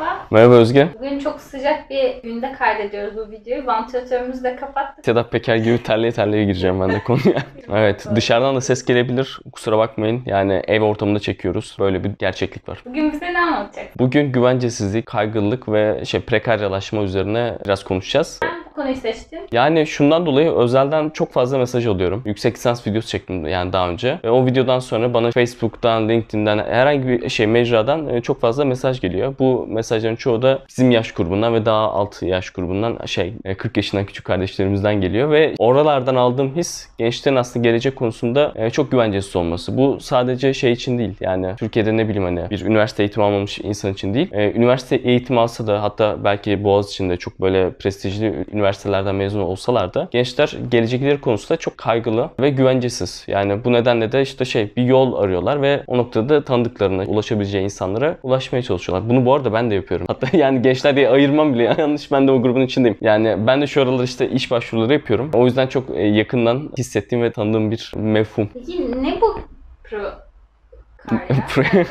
Merhaba. Merhaba Özge. Bugün çok sıcak bir günde kaydediyoruz bu videoyu. Vantilatörümüzü de kapattık. Sedat Peker gibi terliye terliye gireceğim ben de konuya. evet dışarıdan da ses gelebilir. Kusura bakmayın. Yani ev ortamında çekiyoruz. Böyle bir gerçeklik var. Bugün bize ne anlatacaksın? Bugün güvencesizlik, kaygılılık ve şey prekaryalaşma üzerine biraz konuşacağız. Ben konuyu seçtim. Yani şundan dolayı özelden çok fazla mesaj alıyorum. Yüksek lisans videosu çektim yani daha önce. Ve o videodan sonra bana Facebook'tan, LinkedIn'den herhangi bir şey mecradan e, çok fazla mesaj geliyor. Bu mesajların çoğu da bizim yaş grubundan ve daha alt yaş grubundan şey e, 40 yaşından küçük kardeşlerimizden geliyor ve oralardan aldığım his gençlerin aslında gelecek konusunda e, çok güvencesiz olması. Bu sadece şey için değil. Yani Türkiye'de ne bileyim hani bir üniversite eğitimi almamış insan için değil. E, Üniversite eğitimi alsa da hatta belki Boğaziçi'nde çok böyle prestijli üniversitelerden mezun olsalar da gençler gelecekleri konusunda çok kaygılı ve güvencesiz. Yani bu nedenle de işte şey bir yol arıyorlar ve o noktada tanıdıklarına ulaşabileceği insanlara ulaşmaya çalışıyorlar. Bunu bu arada ben de yapıyorum. Hatta yani gençler diye ayırmam bile yanlış ben de o grubun içindeyim. Yani ben de şu aralar işte iş başvuruları yapıyorum. O yüzden çok e, yakından hissettiğim ve tanıdığım bir mefhum. Peki ne bu pro... Pre-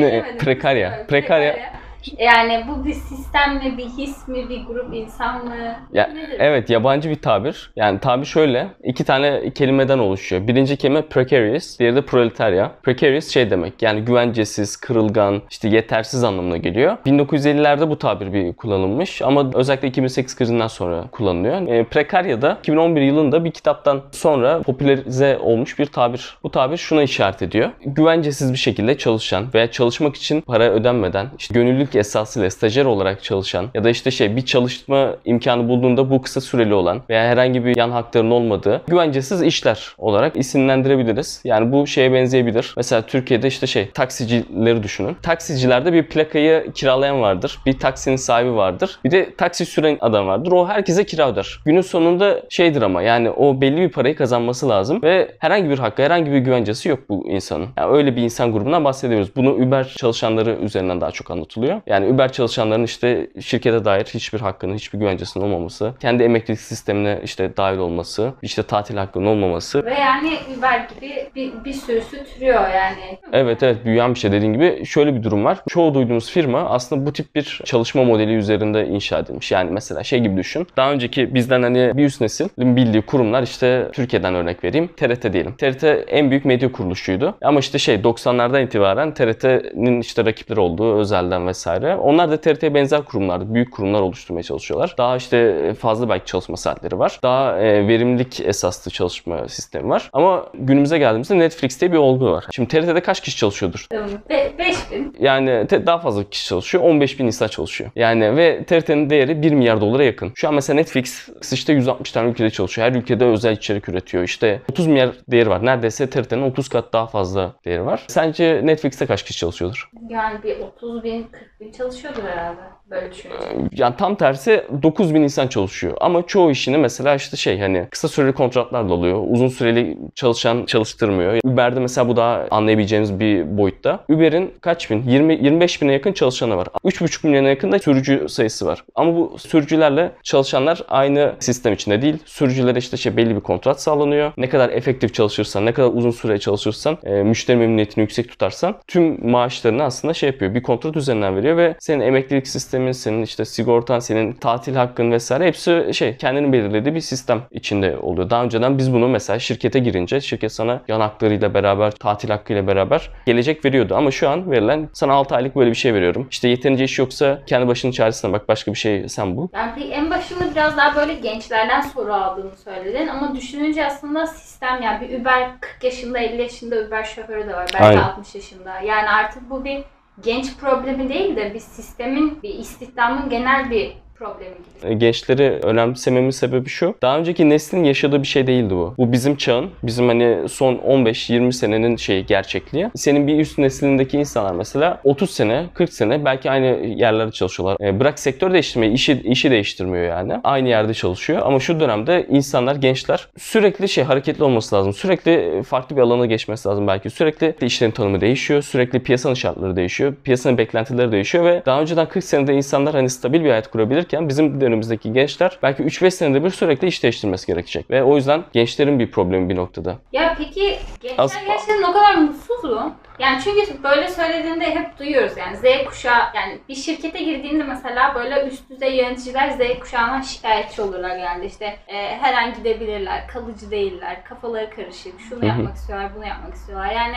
Ne? Prekarya. Prekarya. Yani bu bir sistem mi, bir his mi, bir grup insan mı? Ya, Nedir? Evet yabancı bir tabir. Yani tabir şöyle iki tane kelimeden oluşuyor. Birinci kelime precarious, diğeri de proletarya. Precarious şey demek yani güvencesiz, kırılgan, işte yetersiz anlamına geliyor. 1950'lerde bu tabir bir kullanılmış ama özellikle 2008 krizinden sonra kullanılıyor. E, prekarya da 2011 yılında bir kitaptan sonra popülerize olmuş bir tabir. Bu tabir şuna işaret ediyor. Güvencesiz bir şekilde çalışan veya çalışmak için para ödenmeden işte gönüllülük esasıyla stajyer olarak çalışan ya da işte şey bir çalışma imkanı bulduğunda bu kısa süreli olan veya herhangi bir yan hakların olmadığı güvencesiz işler olarak isimlendirebiliriz. Yani bu şeye benzeyebilir. Mesela Türkiye'de işte şey taksicileri düşünün. Taksicilerde bir plakayı kiralayan vardır. Bir taksinin sahibi vardır. Bir de taksi süren adam vardır. O herkese kira öder. Günün sonunda şeydir ama yani o belli bir parayı kazanması lazım ve herhangi bir hakkı, herhangi bir güvencesi yok bu insanın. Yani öyle bir insan grubundan bahsediyoruz. Bunu Uber çalışanları üzerinden daha çok anlatılıyor. Yani Uber çalışanların işte şirkete dair hiçbir hakkının, hiçbir güvencesinin olmaması, kendi emeklilik sistemine işte dahil olması, işte tatil hakkının olmaması. Ve yani Uber gibi bir, bir sürüsü türüyor yani. Evet evet büyüyen bir şey dediğin gibi şöyle bir durum var. Çoğu duyduğumuz firma aslında bu tip bir çalışma modeli üzerinde inşa edilmiş. Yani mesela şey gibi düşün. Daha önceki bizden hani bir üst nesil bildiği kurumlar işte Türkiye'den örnek vereyim. TRT diyelim. TRT en büyük medya kuruluşuydu. Ama işte şey 90'lardan itibaren TRT'nin işte rakipleri olduğu özelden vesaire. Onlar da TRT'ye benzer kurumlardı. Büyük kurumlar oluşturmaya çalışıyorlar. Daha işte fazla belki çalışma saatleri var. Daha e, verimlilik esaslı çalışma sistemi var. Ama günümüze geldiğimizde Netflix'te bir olgu var. Şimdi TRT'de kaç kişi çalışıyordur? Be 5000. Yani te- daha fazla kişi çalışıyor. 15 bin insan çalışıyor. Yani ve TRT'nin değeri 1 milyar dolara yakın. Şu an mesela Netflix işte 160 tane ülkede çalışıyor. Her ülkede özel içerik üretiyor. İşte 30 milyar değeri var. Neredeyse TRT'nin 30 kat daha fazla değeri var. Sence Netflix'te kaç kişi çalışıyordur? Yani bir 30 bin, 40 bin çalışıyordur herhalde. Böyle düşünüyorum. Yani tam tersi 9 bin insan çalışıyor. Ama çoğu işini mesela işte şey hani kısa süreli kontratlarla oluyor. Uzun süreli çalışan çalıştırmıyor. Uber'de mesela bu daha anlayabileceğimiz bir boyutta. Uber'in kaç bin? 20 25 bine yakın çalışanı var. 3,5 milyona yakın da sürücü sayısı var. Ama bu sürücülerle çalışanlar aynı sistem içinde değil. Sürücülere işte şey belli bir kontrat sağlanıyor. Ne kadar efektif çalışırsan, ne kadar uzun süre çalışırsan, e, müşteri memnuniyetini yüksek tutarsan tüm maaşlarını aslında şey yapıyor. Bir kontrat üzerinden veriyor ve senin emeklilik sistemin, senin işte sigortan, senin tatil hakkın vesaire hepsi şey kendinin belirlediği bir sistem içinde oluyor. Daha önceden biz bunu mesela şirkete girince şirket sana yan haklarıyla beraber, tatil hakkıyla beraber gelecek veriyordu. Ama şu an verilen sana 6 aylık böyle bir şey veriyorum. İşte yeterince iş yoksa kendi başının çaresine bak başka bir şey sen bul. Yani peki en başında biraz daha böyle gençlerden soru aldığını söyledin ama düşününce aslında sistem yani bir Uber 40 yaşında 50 yaşında Uber şoförü de var. Belki Aynen. 60 yaşında. Yani artık bu bir genç problemi değil de bir sistemin, bir istihdamın genel bir problemi gibi. E, gençleri önemsememin sebebi şu. Daha önceki neslin yaşadığı bir şey değildi bu. Bu bizim çağın, bizim hani son 15-20 senenin şeyi gerçekliği. Senin bir üst neslindeki insanlar mesela 30 sene, 40 sene belki aynı yerlerde çalışıyorlar. E, bırak sektör değiştirmeyi, işi, işi değiştirmiyor yani. Aynı yerde çalışıyor. Ama şu dönemde insanlar, gençler sürekli şey hareketli olması lazım. Sürekli farklı bir alana geçmesi lazım belki. Sürekli işlerin tanımı değişiyor. Sürekli piyasanın şartları değişiyor. Piyasanın beklentileri değişiyor ve daha önceden 40 senede insanlar hani stabil bir hayat kurabilirken alırken bizim dönemimizdeki gençler belki 3-5 senede bir sürekli iş değiştirmesi gerekecek. Ve o yüzden gençlerin bir problemi bir noktada. Ya peki gençler As- gerçekten o kadar mutsuz mu? Yani çünkü böyle söylediğinde hep duyuyoruz yani Z kuşağı yani bir şirkete girdiğinde mesela böyle üst düzey yöneticiler Z kuşağına şikayetçi olurlar yani işte e, her an gidebilirler, kalıcı değiller, kafaları karışık, şunu yapmak istiyorlar, bunu yapmak istiyorlar. Yani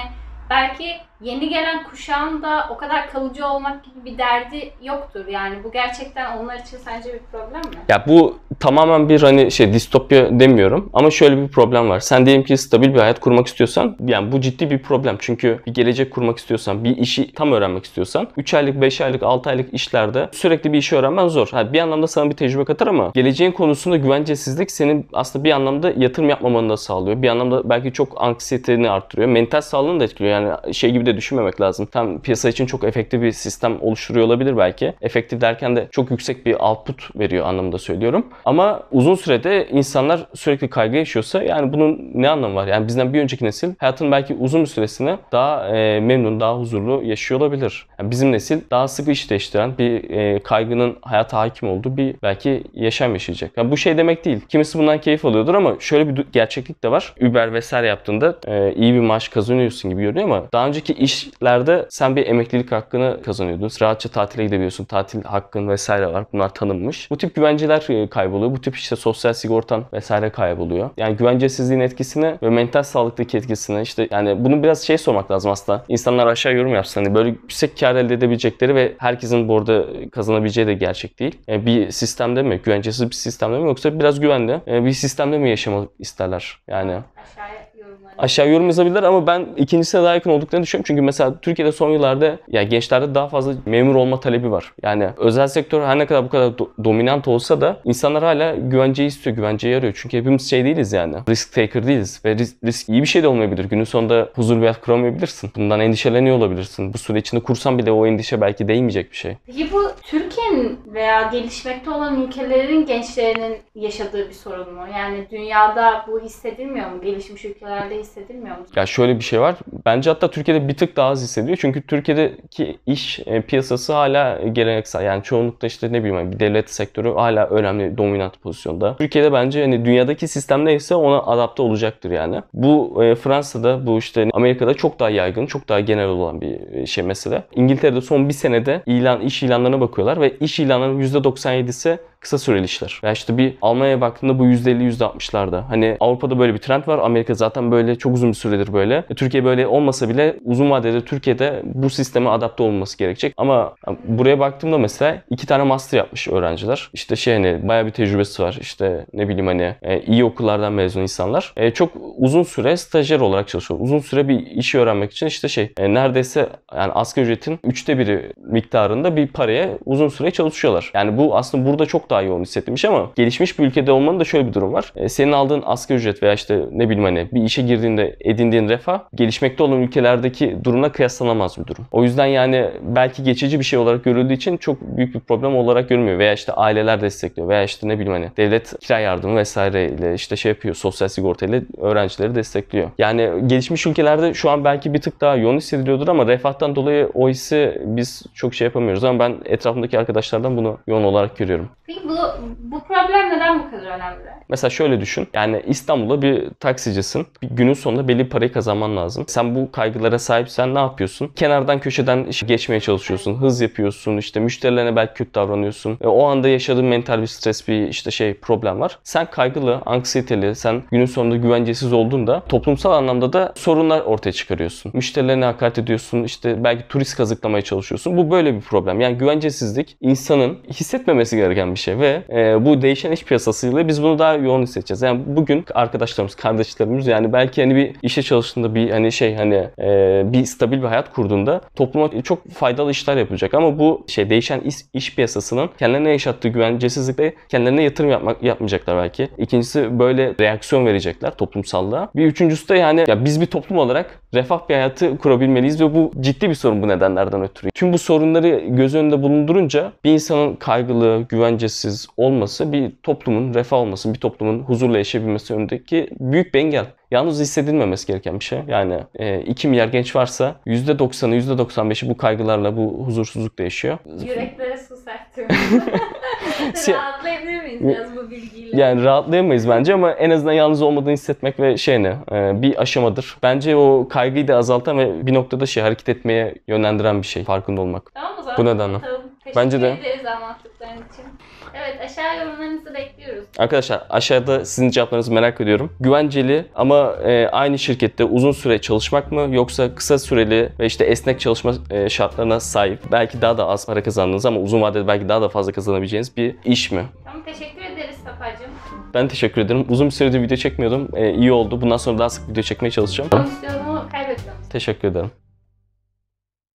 belki yeni gelen kuşağın da o kadar kalıcı olmak gibi bir derdi yoktur. Yani bu gerçekten onlar için sence bir problem mi? Ya bu tamamen bir hani şey distopya demiyorum ama şöyle bir problem var. Sen diyelim ki stabil bir hayat kurmak istiyorsan yani bu ciddi bir problem. Çünkü bir gelecek kurmak istiyorsan, bir işi tam öğrenmek istiyorsan 3 aylık, 5 aylık, 6 aylık işlerde sürekli bir işi öğrenmen zor. Ha, bir anlamda sana bir tecrübe katar ama geleceğin konusunda güvencesizlik senin aslında bir anlamda yatırım yapmamanı da sağlıyor. Bir anlamda belki çok anksiyeteni arttırıyor. Mental sağlığını da etkiliyor. Yani şey gibi de düşünmemek lazım. Tam piyasa için çok efektif bir sistem oluşturuyor olabilir belki. Efektif derken de çok yüksek bir output veriyor anlamında söylüyorum. Ama uzun sürede insanlar sürekli kaygı yaşıyorsa yani bunun ne anlamı var? Yani bizden bir önceki nesil hayatın belki uzun bir süresini daha e, memnun, daha huzurlu yaşıyor olabilir. Yani bizim nesil daha sık iş değiştiren bir e, kaygının hayata hakim olduğu bir belki yaşam yaşayacak. Yani bu şey demek değil. Kimisi bundan keyif alıyordur ama şöyle bir gerçeklik de var. Uber vesaire yaptığında e, iyi bir maaş kazanıyorsun gibi görünüyor ama daha önceki işlerde sen bir emeklilik hakkını kazanıyordun. Rahatça tatile gidebiliyorsun. Tatil hakkın vesaire var. Bunlar tanınmış. Bu tip güvenceler e, kayboluyor. Bu tip işte sosyal sigortan vesaire kayboluyor. Yani güvencesizliğin etkisini ve mental sağlıktaki etkisini işte yani bunu biraz şey sormak lazım aslında. İnsanlar aşağı yorum yapsın. Hani böyle yüksek kar elde edebilecekleri ve herkesin bu arada kazanabileceği de gerçek değil. Yani bir sistemde mi? Güvencesiz bir sistemde mi? Yoksa biraz güvenli e, bir sistemde mi yaşamak isterler? Yani Aşağıya. Aşağı yorum yazabilirler ama ben ikincisine daha yakın olduklarını düşünüyorum. Çünkü mesela Türkiye'de son yıllarda ya gençlerde daha fazla memur olma talebi var. Yani özel sektör her ne kadar bu kadar do- dominant olsa da insanlar hala güvenceyi istiyor, güvenceyi arıyor. Çünkü hepimiz şey değiliz yani. Risk taker değiliz ve risk, risk iyi bir şey de olmayabilir. Günün sonunda huzur hayat kuramayabilirsin. Bundan endişeleniyor olabilirsin. Bu süre içinde kursan bile o endişe belki değmeyecek bir şey. Peki bu Türkiye'nin veya gelişmekte olan ülkelerin gençlerinin yaşadığı bir sorun mu? Yani dünyada bu hissedilmiyor mu? Gelişmiş ülkelerde hissedilmiyor mu? Ya şöyle bir şey var. Bence hatta Türkiye'de bir tık daha az hissediyor. Çünkü Türkiye'deki iş e, piyasası hala geleneksel. Yani çoğunlukla işte ne bileyim hani bir devlet sektörü hala önemli, dominant pozisyonda. Türkiye'de bence hani dünyadaki sistem neyse ona adapte olacaktır yani. Bu e, Fransa'da, bu işte Amerika'da çok daha yaygın, çok daha genel olan bir e, şey mesele. İngiltere'de son bir senede ilan iş ilanlarına bakıyorlar ve iş ilanlarının %97'si kısa süreli işler. Ya işte bir Almanya'ya baktığında bu %50 %60'larda. Hani Avrupa'da böyle bir trend var. Amerika zaten böyle çok uzun bir süredir böyle. E, Türkiye böyle olmasa bile uzun vadede Türkiye'de bu sisteme adapte olması gerekecek. Ama buraya baktığımda mesela iki tane master yapmış öğrenciler. İşte şey hani bayağı bir tecrübesi var. İşte ne bileyim hani e, iyi okullardan mezun insanlar. E, çok uzun süre stajyer olarak çalışıyor. Uzun süre bir işi öğrenmek için işte şey neredeyse yani asgari ücretin üçte biri miktarında bir paraya uzun süre çalışıyorlar. Yani bu aslında burada çok daha yoğun hissettirmiş ama gelişmiş bir ülkede olmanın da şöyle bir durum var. E, senin aldığın asgari ücret veya işte ne bileyim hani bir işe girdiğinde edindiğin refah gelişmekte olan ülkelerdeki durumla kıyaslanamaz bir durum. O yüzden yani belki geçici bir şey olarak görüldüğü için çok büyük bir problem olarak görünmüyor. Veya işte aileler destekliyor veya işte ne bileyim hani devlet kira yardımı vesaireyle işte şey yapıyor sosyal sigorta ile öğrencileri destekliyor. Yani gelişmiş ülkelerde şu an belki bir tık daha yoğun hissediliyordur ama refahtan dolayı o hissi biz çok şey yapamıyoruz ama ben etrafımdaki arkadaşlardan bunu yoğun olarak görüyorum. Peki bu, bu problem neden bu kadar önemli? Mesela şöyle düşün. Yani İstanbul'da bir taksicisin. Bir günün sonunda belli parayı kazanman lazım. Sen bu kaygılara sahipsen ne yapıyorsun? Kenardan köşeden geçmeye çalışıyorsun. Hız yapıyorsun. işte müşterilerine belki kötü davranıyorsun. E, o anda yaşadığın mental bir stres, bir işte şey problem var. Sen kaygılı, anksiyeteli, sen günün sonunda güvencesiz olduğunda toplumsal anlamda da sorunlar ortaya çıkarıyorsun. Müşterilerine hakaret ediyorsun. işte belki turist kazıklamaya çalışıyorsun. Bu böyle bir problem. Yani güvencesizlik insanın hissetmemesi gereken bir şey ve e, bu değişen iş piyasasıyla biz bunu daha yoğun hissedeceğiz. Yani bugün arkadaşlarımız, kardeşlerimiz yani belki hani bir işe çalıştığında bir hani şey hani e, bir stabil bir hayat kurduğunda topluma çok faydalı işler yapacak ama bu şey değişen iş, iş piyasasının kendilerine yaşattığı güvencesizlikle kendilerine yatırım yapmak yapmayacaklar belki. İkincisi böyle reaksiyon verecekler toplumsallığa. Bir üçüncüsü de yani ya biz bir toplum olarak refah bir hayatı kurabilmeliyiz ve bu ciddi bir sorun bu nedenlerden ötürü. Tüm bu sorunları göz önünde bulundurunca bir insanın kaygılı, güvencesiz olması bir toplumun refah olması, bir toplumun huzurla yaşayabilmesi önündeki büyük bir engel. Yalnız hissedilmemesi gereken bir şey. Yani e, 2 milyar genç varsa %90'ı %95'i bu kaygılarla, bu huzursuzlukla yaşıyor. Yüreklere su serptim. Si- Rahatlayabilir miyiz biraz bu bilgiyle? Yani rahatlayamayız bence ama en azından yalnız olmadığını hissetmek ve şey ne e, bir aşamadır. Bence o kaygıyı da azaltan ve bir noktada şey hareket etmeye yönlendiren bir şey farkında olmak. Tamam o zaman. Bu nedenle. Tamam. Teşekkür Bence de. ederiz anlattıkların için. Evet aşağı yorumlarınızı bekliyoruz. Arkadaşlar aşağıda sizin cevaplarınızı merak ediyorum. Güvenceli ama e, aynı şirkette uzun süre çalışmak mı yoksa kısa süreli ve işte esnek çalışma e, şartlarına sahip belki daha da az para kazandığınız ama uzun vadede belki daha da fazla kazanabileceğiniz bir iş mi? Tamam teşekkür ederiz Safacığım. Ben teşekkür ederim. Uzun bir süredir video çekmiyordum. E, iyi oldu. Bundan sonra daha sık video çekmeye çalışacağım. Konuştuğumu kaybetmiyorum. Teşekkür ederim.